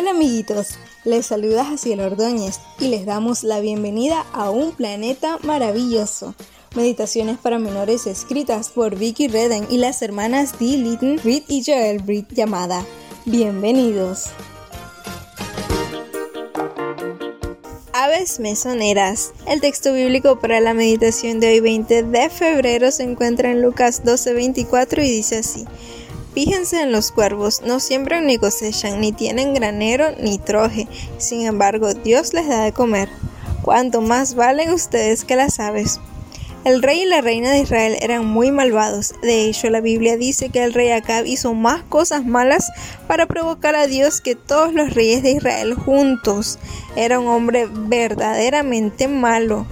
Hola amiguitos, les saluda Jaciel Ordóñez y les damos la bienvenida a un planeta maravilloso. Meditaciones para menores escritas por Vicky Redden y las hermanas Dee Litton, Reed y Joel Reed llamada Bienvenidos. Aves mesoneras. El texto bíblico para la meditación de hoy 20 de febrero se encuentra en Lucas 12:24 y dice así. Fíjense en los cuervos, no siembran ni cosechan, ni tienen granero ni troje, sin embargo Dios les da de comer. Cuanto más valen ustedes que las aves. El rey y la reina de Israel eran muy malvados. De hecho, la Biblia dice que el rey Acab hizo más cosas malas para provocar a Dios que todos los reyes de Israel juntos. Era un hombre verdaderamente malo.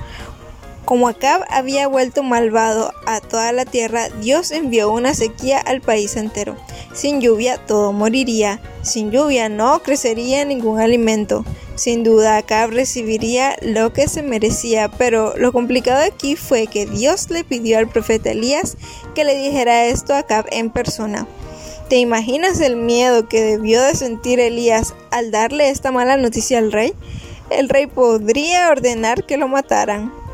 Como Acab había vuelto malvado a toda la tierra, Dios envió una sequía al país entero. Sin lluvia todo moriría, sin lluvia no crecería ningún alimento. Sin duda Acab recibiría lo que se merecía, pero lo complicado aquí fue que Dios le pidió al profeta Elías que le dijera esto a Acab en persona. ¿Te imaginas el miedo que debió de sentir Elías al darle esta mala noticia al rey? El rey podría ordenar que lo mataran.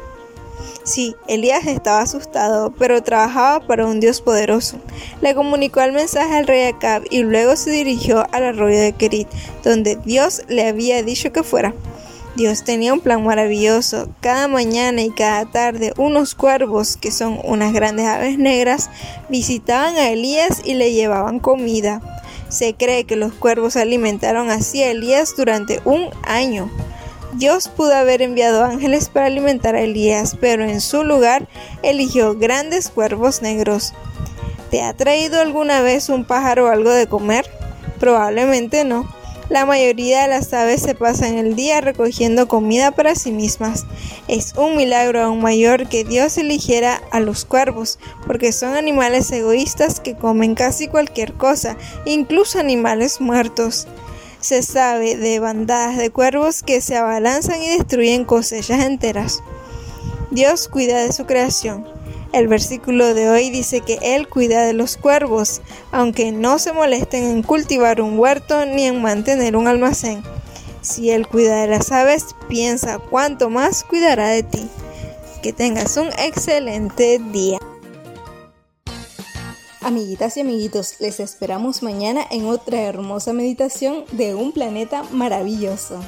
Sí, Elías estaba asustado, pero trabajaba para un Dios poderoso. Le comunicó el mensaje al rey Acab y luego se dirigió al arroyo de Kerit, donde Dios le había dicho que fuera. Dios tenía un plan maravilloso. Cada mañana y cada tarde unos cuervos, que son unas grandes aves negras, visitaban a Elías y le llevaban comida. Se cree que los cuervos alimentaron así a Elías durante un año. Dios pudo haber enviado ángeles para alimentar a Elías, pero en su lugar eligió grandes cuervos negros. ¿Te ha traído alguna vez un pájaro algo de comer? Probablemente no. La mayoría de las aves se pasan el día recogiendo comida para sí mismas. Es un milagro aún mayor que Dios eligiera a los cuervos, porque son animales egoístas que comen casi cualquier cosa, incluso animales muertos. Se sabe de bandadas de cuervos que se abalanzan y destruyen cosechas enteras. Dios cuida de su creación. El versículo de hoy dice que Él cuida de los cuervos, aunque no se molesten en cultivar un huerto ni en mantener un almacén. Si Él cuida de las aves, piensa cuánto más cuidará de ti. Que tengas un excelente día. Amiguitas y amiguitos, les esperamos mañana en otra hermosa meditación de un planeta maravilloso.